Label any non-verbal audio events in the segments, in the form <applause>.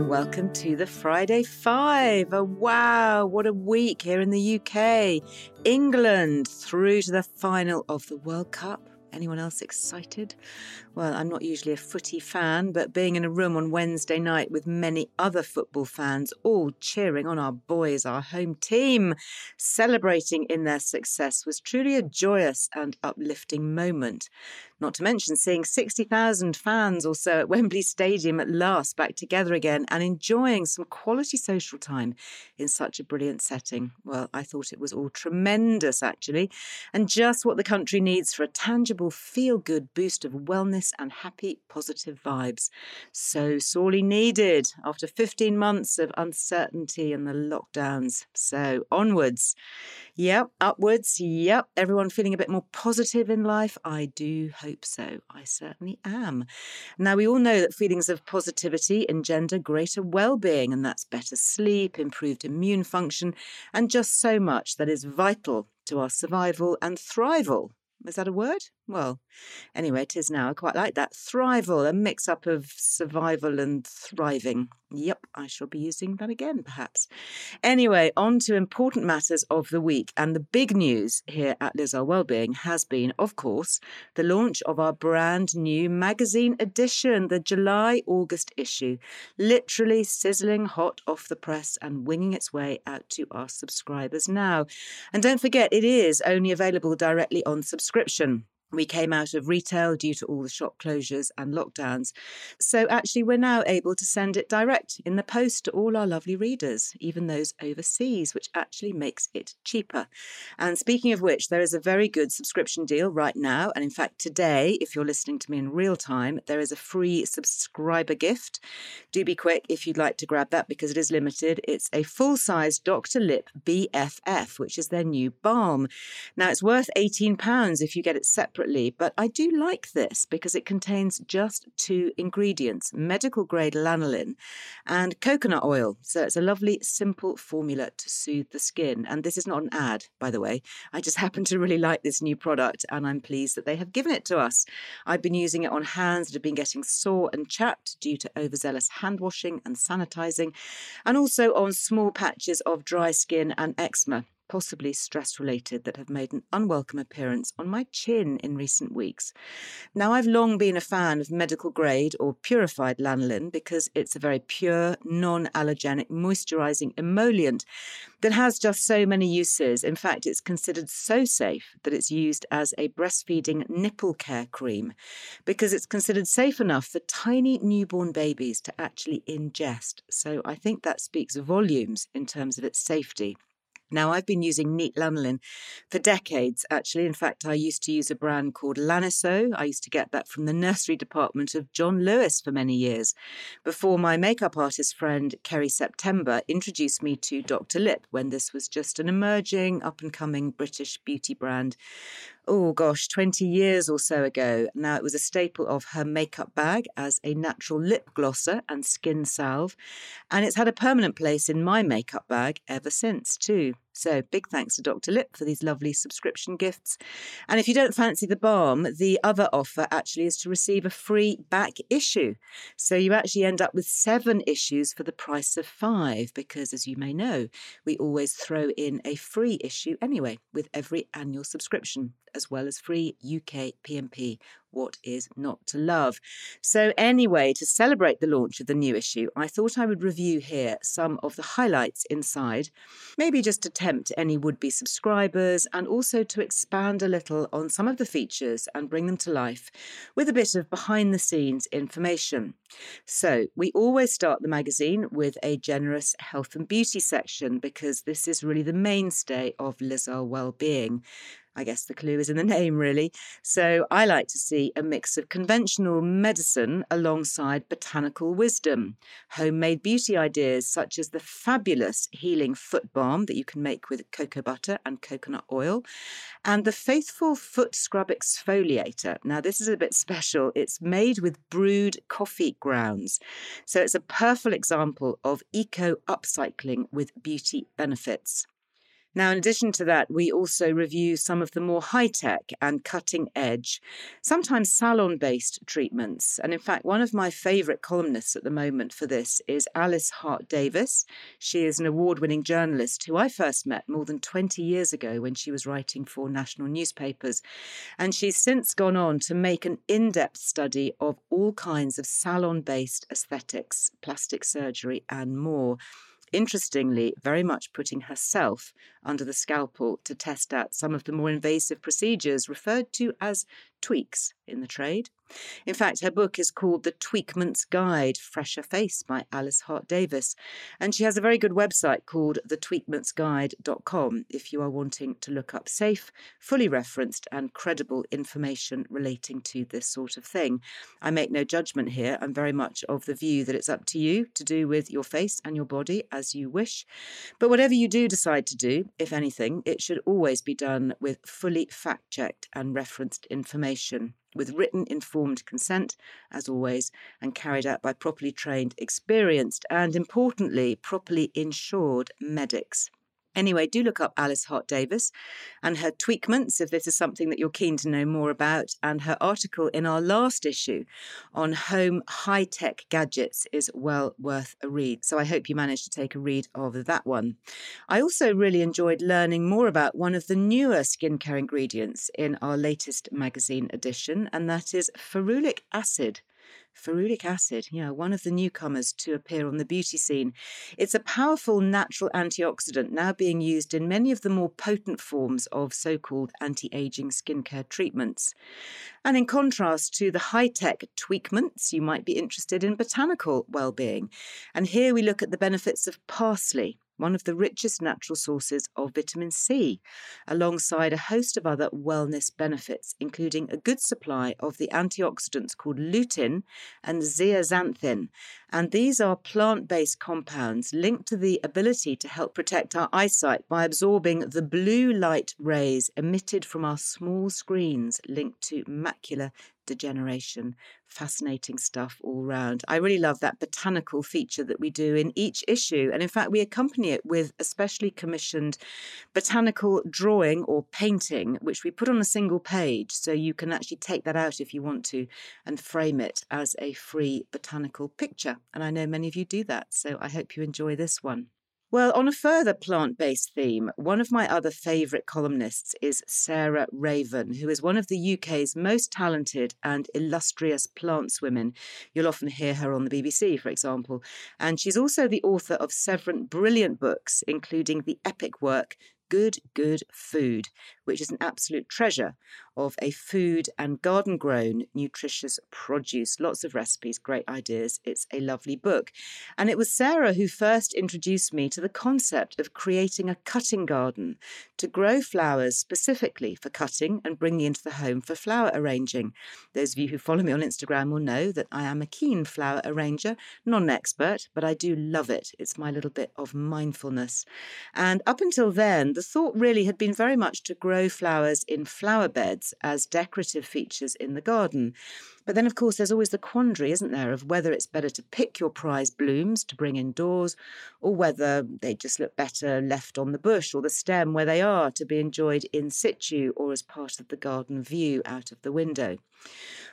And welcome to the Friday Five. Oh, wow, what a week here in the UK. England through to the final of the World Cup. Anyone else excited? Well, I'm not usually a footy fan, but being in a room on Wednesday night with many other football fans all cheering on our boys, our home team, celebrating in their success was truly a joyous and uplifting moment. Not to mention seeing 60,000 fans or so at Wembley Stadium at last back together again and enjoying some quality social time in such a brilliant setting. Well, I thought it was all tremendous, actually, and just what the country needs for a tangible, feel good boost of wellness and happy, positive vibes. So sorely needed after 15 months of uncertainty and the lockdowns. So onwards. Yep, upwards. Yep, everyone feeling a bit more positive in life. I do hope so. I certainly am. Now, we all know that feelings of positivity engender greater well being, and that's better sleep, improved immune function, and just so much that is vital to our survival and thrival. Is that a word? Well, anyway, it is now. I quite like that. Thrival, a mix up of survival and thriving. Yep, I shall be using that again, perhaps. Anyway, on to important matters of the week. And the big news here at Liz Earle Wellbeing has been, of course, the launch of our brand new magazine edition, the July August issue, literally sizzling hot off the press and winging its way out to our subscribers now. And don't forget, it is only available directly on subscription. We came out of retail due to all the shop closures and lockdowns. So, actually, we're now able to send it direct in the post to all our lovely readers, even those overseas, which actually makes it cheaper. And speaking of which, there is a very good subscription deal right now. And in fact, today, if you're listening to me in real time, there is a free subscriber gift. Do be quick if you'd like to grab that because it is limited. It's a full size Dr. Lipp BFF, which is their new balm. Now, it's worth £18 if you get it separate separately, but I do like this because it contains just two ingredients medical grade lanolin and coconut oil. So it's a lovely, simple formula to soothe the skin. And this is not an ad, by the way. I just <laughs> happen to really like this new product and I'm pleased that they have given it to us. I've been using it on hands that have been getting sore and chapped due to overzealous hand washing and sanitizing, and also on small patches of dry skin and eczema possibly stress related, that have made an unwelcome appearance on my chin in recent weeks. Now, I've long been a fan of medical grade or purified lanolin because it's a very pure, non allergenic, moisturizing emollient that has just so many uses. In fact, it's considered so safe that it's used as a breastfeeding nipple care cream because it's considered safe enough for tiny newborn babies to actually ingest. So I think that speaks volumes in terms of its safety. Now, I've been using Neat Lanolin for decades, actually. In fact, I used to use a brand called Lansinoh. I used to get that from the nursery department of John Lewis for many years, before my makeup artist friend, Kerry September, introduced me to Dr. Lipp when this was just an emerging, up and coming British beauty brand. Oh gosh, 20 years or so ago. Now, it was a staple of her makeup bag as a natural lip glosser and skin salve, and it's had a permanent place in my makeup bag ever since, too. So, big thanks to Dr. Lipp for these lovely subscription gifts. And if you don't fancy the balm, the other offer actually is to receive a free back issue. So, you actually end up with seven issues for the price of five, because as you may know, we always throw in a free issue anyway with every annual subscription, as well as free UK P&P what is not to love? So, anyway, to celebrate the launch of the new issue, I thought I would review here some of the highlights inside, maybe just to tempt any would be subscribers, and also to expand a little on some of the features and bring them to life with a bit of behind the scenes information. So, we always start the magazine with a generous health and beauty section because this is really the mainstay of Liz Earle well-being. I guess the clue is in the <laughs> name, really. So I like to see a mix of conventional medicine alongside botanical wisdom, homemade beauty ideas such as the fabulous healing foot balm that you can make with cocoa butter and coconut oil, and the faithful foot scrub exfoliator. Now, this is a bit special. It's made with brewed coffee grounds. So it's a perfect example of eco upcycling with beauty benefits. Now, in addition to that, we also review some of the more high tech and cutting edge, sometimes salon based treatments. And in fact, one of my favourite columnists at the moment for this is Alice Hart Davis. She is an award winning journalist who I first met more than 20 years ago when she was writing for national newspapers. And she's since gone on to make an in depth study of all kinds of salon based aesthetics, plastic surgery, and more interestingly, very much putting herself under the scalpel to test out some of the more invasive procedures referred to as tweaks in the trade. In fact, her book is called The Tweakment's Guide Fresher Face by Alice Hart Davis, and she has a very good website called thetweakmentsguide.com if you are wanting to look up safe, fully referenced, and credible information relating to this sort of thing. I make no judgment here. I'm very much of the view that it's up to you to do with your face and your body as you wish. But whatever you do decide to do, if anything, it should always be done with fully fact checked and referenced information, with written informed consent, as always, and carried out by properly trained, experienced, and importantly, properly insured medics. Anyway, do look up Alice Hart Davis and her tweakments if this is something that you're keen to know more about. And her article in our last issue on home high tech gadgets is well worth a read. So I hope you managed to take a read of that one. I also really enjoyed learning more about one of the newer skincare ingredients in our latest magazine edition, and that is ferulic acid. Ferulic acid, yeah, one of the newcomers to appear on the beauty scene. It's a powerful natural antioxidant now being used in many of the more potent forms of so called anti aging skincare treatments. And in contrast to the high tech tweakments, you might be interested in botanical well being. And here we look at the benefits of parsley one of the richest natural sources of vitamin C, alongside a host of other wellness benefits, including a good supply of the antioxidants called lutein and zeaxanthin. And these are plant based compounds linked to the ability to help protect our eyesight by absorbing the blue light rays emitted from our small screens linked to macular degeneration. Fascinating stuff all round. I really love that botanical feature that we do in each issue. And in fact, we accompany it with a specially commissioned botanical drawing or painting, which we put on a single page. So you can actually take that out if you want to and frame it as a free botanical picture. And I know many of you do that. So I hope you enjoy this one. Well, on a further plant based theme, one of my other favourite columnists is Sarah Raven, who is one of the UK's most talented and illustrious plantswomen. You'll often hear her on the BBC, for example. And she's also the author of several brilliant books, including the epic work Good, Good Food, which is an absolute treasure of a food and garden grown nutritious produce. Lots of recipes, great ideas. It's a lovely book. And it was Sarah who first introduced me to the concept of creating a cutting garden to grow flowers specifically for cutting and bringing into the home for flower arranging. Those of you who follow me on Instagram will know that I am a keen flower arranger, not an expert, but I do love it. It's my little bit of mindfulness. And up until then, the thought really had been very much to grow flowers in flower beds as decorative features in the garden. But then, of course, there's always the quandary, isn't there, of whether it's better to pick your prize blooms to bring indoors or whether they just look better left on the bush or the stem where they are to be enjoyed in situ or as part of the garden view out of the window.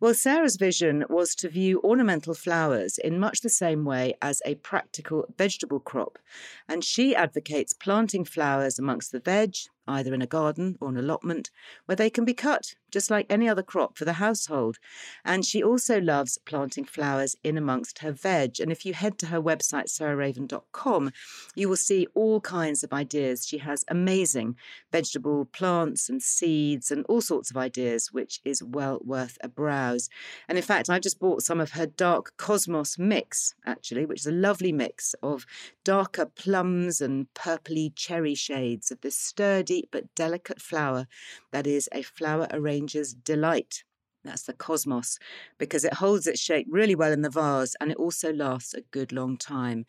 Well, Sarah's vision was to view ornamental flowers in much the same way as a practical vegetable crop, and she advocates planting flowers amongst the veg, either in a garden or an allotment, where they can be cut just like any other crop for the household. And she also loves planting flowers in amongst her veg. And if you head to her website, sarahraven.com, you will see all kinds of ideas. She has amazing vegetable plants and seeds and all sorts of ideas, which is well worth a browse. And in fact, I just bought some of her dark cosmos mix, actually, which is a lovely mix of darker plums and purpley cherry shades of this sturdy but delicate flower that is a flower arranger's delight. That's the cosmos because it holds its shape really well in the vase and it also lasts a good long time.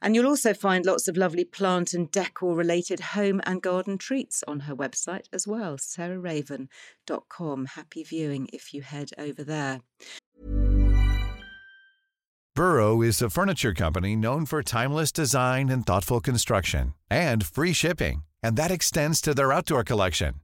And you'll also find lots of lovely plant and decor related home and garden treats on her website as well, sarahraven.com. Happy viewing if you head over there. Burrow is a furniture company known for timeless design and thoughtful construction and free shipping and that extends to their outdoor collection.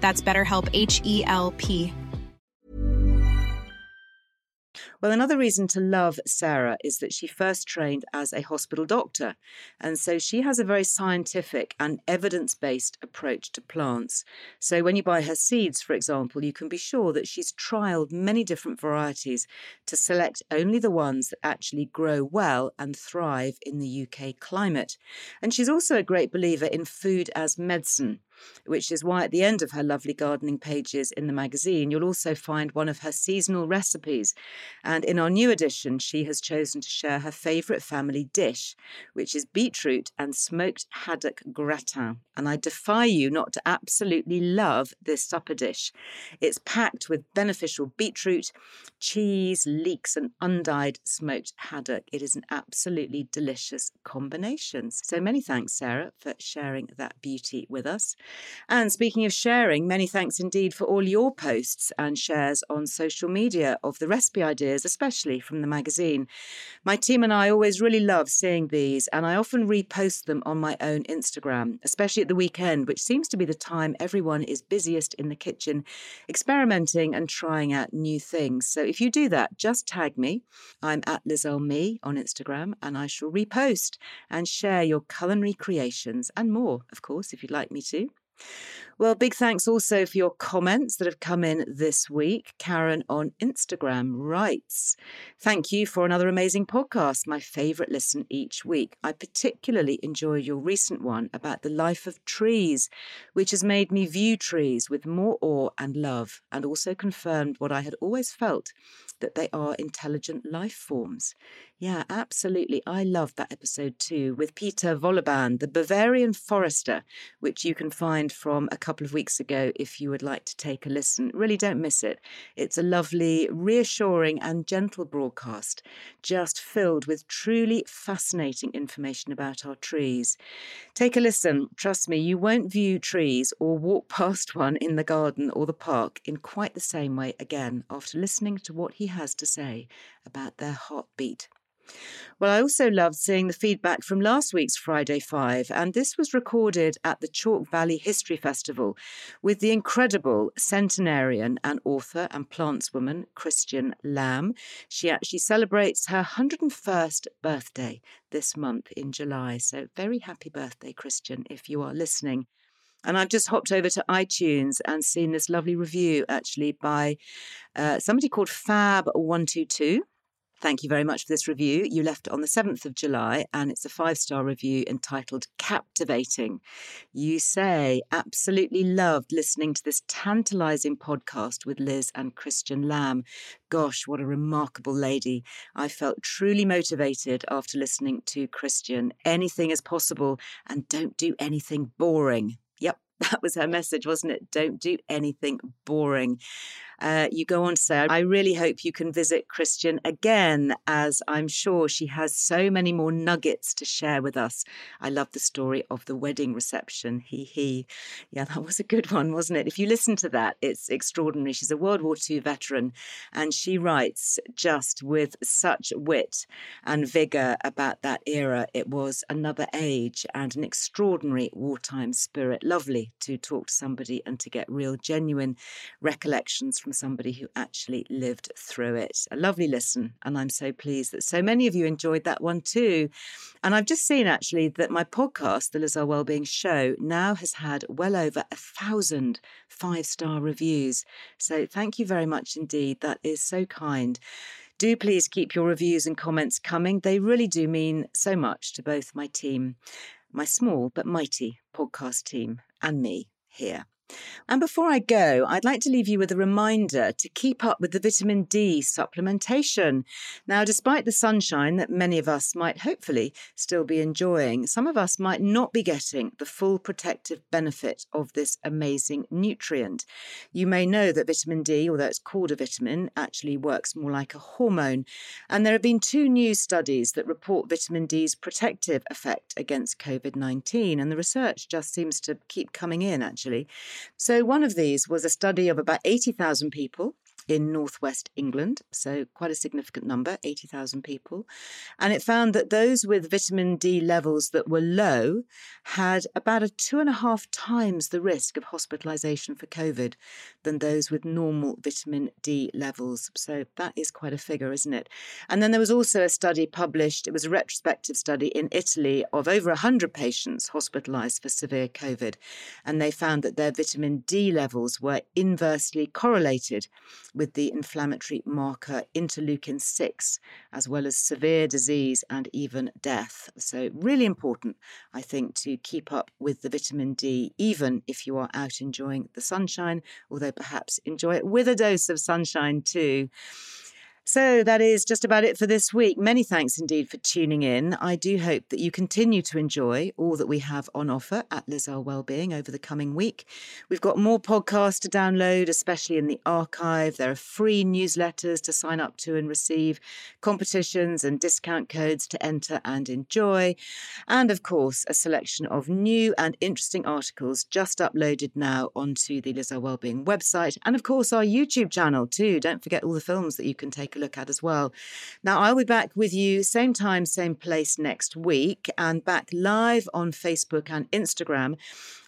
That's BetterHelp H E L P. Well, another reason to love Sarah is that she first trained as a hospital doctor. And so she has a very scientific and evidence based approach to plants. So when you buy her seeds, for example, you can be sure that she's trialed many different varieties to select only the ones that actually grow well and thrive in the UK climate. And she's also a great believer in food as medicine which is why at the end of her lovely gardening pages in the magazine, you'll also find one of her seasonal recipes. And in our new edition, she has chosen to share her favourite family dish, which is beetroot and smoked haddock gratin. And I defy you not to absolutely love this supper dish. It's packed with beneficial beetroot, cheese, leeks, and undyed smoked haddock. It is an absolutely delicious combination. So many thanks, Sarah, for sharing that beauty with us. And speaking of sharing, many thanks indeed for all your posts and shares on social media of the recipe ideas, especially from the magazine. My team and I always really love seeing these, and I often repost them on my own Instagram, especially at the weekend, which seems to be the time everyone is busiest in the kitchen, experimenting and trying out new things. So if you do that, just tag me. I'm at Liz Earle on Instagram, and I shall repost and share your culinary creations and more, of course, if you'd like me to. Well, big thanks also for your comments that have come in this week. Karen on Instagram writes, Thank you for another amazing podcast, my favourite listen each week. I particularly enjoyed your recent one about the life of trees, which has made me view trees with more awe and love, and also confirmed what I had always felt that they are intelligent life forms. Yeah, absolutely. I loved that episode too with Peter Wohlleben, the Bavarian forester, which you can find from a couple of weeks ago if you would like to take a listen. Really don't miss it. It's a lovely, reassuring, and gentle broadcast, just filled with truly fascinating information about our trees. Take a listen. Trust me, you won't view trees or walk <laughs> past one in the garden or the park in quite the same way again after listening to what he has to say about their heartbeat. Well, I also loved seeing the feedback from last week's Friday Five, and this was recorded at the Chalk Valley History Festival with the incredible centenarian and author and plantswoman Christian Lamb. She actually celebrates her 101st birthday this month in July, so very happy birthday, Christian, if you are listening. And I've just hopped over to iTunes and seen this lovely review actually by uh, somebody called Fab122. Thank you very much for this review. You left on the 7th of July, and it's a five star review entitled Captivating. You say, absolutely loved listening to this tantalizing podcast with Liz and Christian Lamb. Gosh, what a remarkable lady. I felt truly motivated after listening to Christian. Anything is possible, and don't do anything boring. <laughs> That was her message, wasn't it? Don't do anything boring. Uh, you go on to say, I really hope you can visit Christian again, as I'm sure she has so many more nuggets to share with us. I love the story of the wedding reception. He, he. Yeah, that was a good one, wasn't it? If you listen to that, it's extraordinary. She's a World War II veteran, and she writes just with such wit and vigour about that era. It was another age and an extraordinary wartime spirit. Lovely to talk to somebody and to get real, genuine recollections from somebody who actually lived through it. A lovely listen, and I'm so pleased that so many of you enjoyed that one too. And I've just seen actually that my podcast, The Liz Earle Wellbeing Show, now has had well over a thousand five star reviews. So thank you very much indeed. That is so kind. Do please keep your reviews and comments coming. They really do mean so much to both my team, my small but mighty podcast team, and me here. And before I go, I'd like to leave you with a reminder to keep up with the vitamin D supplementation. Now, despite the sunshine that many of us might hopefully still be enjoying, some of us might not be getting the full protective benefit of this amazing nutrient. You may know that vitamin D, although it's called a vitamin, actually works more like a hormone. And there have been two new studies that report vitamin D's protective effect against COVID 19. And the research just seems to keep coming in, actually. So, one of these was a study of about 80,000 people in northwest England, so quite a significant number, 80,000 people. And it found that those with vitamin D levels that were low had about a two and a half times the risk of hospitalization for COVID than those with normal vitamin D levels. So that is quite a figure, isn't it? And then there was also a study published, it was a retrospective study in Italy of over 100 patients hospitalized for severe COVID. And they found that their vitamin D levels were inversely correlated with the inflammatory marker interleukin 6, as well as severe disease and even death. So, really important, I think, to keep up with the vitamin D, even if you are out enjoying the sunshine, although perhaps enjoy it with a dose of sunshine too. So that is just about it for this week. Many thanks indeed for tuning in. I do hope that you continue to enjoy all that we have on offer at Liz Earle Wellbeing over the coming week. We've got more podcasts to download, especially in the archive. There are free newsletters to sign up to and receive, competitions and discount codes to enter and enjoy. And of course, a selection of new and interesting articles just uploaded now onto the Liz Earle Wellbeing website. And of course, our YouTube channel too. Don't forget all the films that you can take a look at as well. Now, I'll be back with you same time, same place next week, and back live on Facebook and Instagram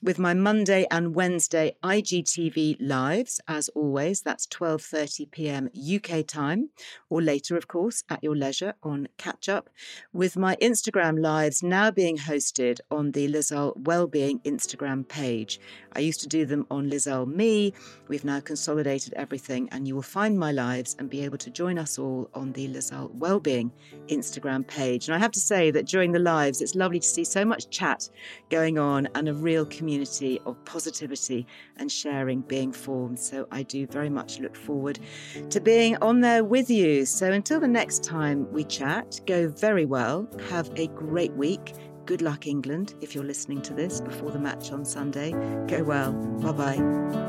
with my Monday and Wednesday IGTV lives as always that's 12:30 p.m. UK time or later of course at your leisure on catch up with my Instagram lives now being hosted on the Liz Earle Wellbeing Instagram page I used to do them on Liz Earle Me we've now consolidated everything and you will find my lives and be able to join us all on the Liz Earle Wellbeing Instagram page and I have to say that during the lives it's lovely to see so much chat going on and a real community of positivity and sharing being formed. So I do very much look forward to being on there with you. So until the next time we chat, go very well. Have a great week. Good luck, England, if you're listening to this before the match on Sunday. Go well. Bye bye.